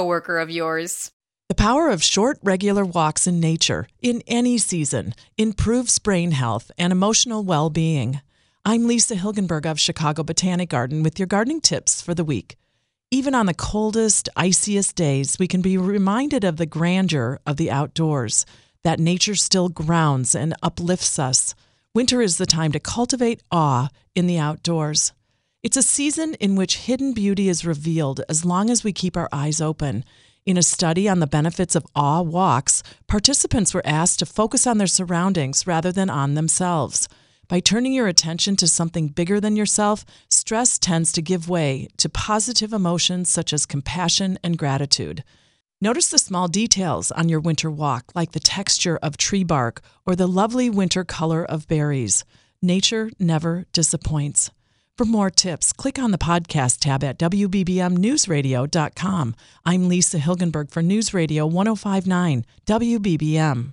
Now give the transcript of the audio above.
coworker of yours. The power of short, regular walks in nature, in any season, improves brain health and emotional well being. I'm Lisa Hilgenberg of Chicago Botanic Garden with your gardening tips for the week. Even on the coldest, iciest days, we can be reminded of the grandeur of the outdoors, that nature still grounds and uplifts us. Winter is the time to cultivate awe in the outdoors. It's a season in which hidden beauty is revealed as long as we keep our eyes open. In a study on the benefits of awe walks, participants were asked to focus on their surroundings rather than on themselves. By turning your attention to something bigger than yourself, stress tends to give way to positive emotions such as compassion and gratitude. Notice the small details on your winter walk, like the texture of tree bark or the lovely winter color of berries. Nature never disappoints. For more tips, click on the podcast tab at WBBMNewsRadio.com. I'm Lisa Hilgenberg for News Radio 1059 WBBM.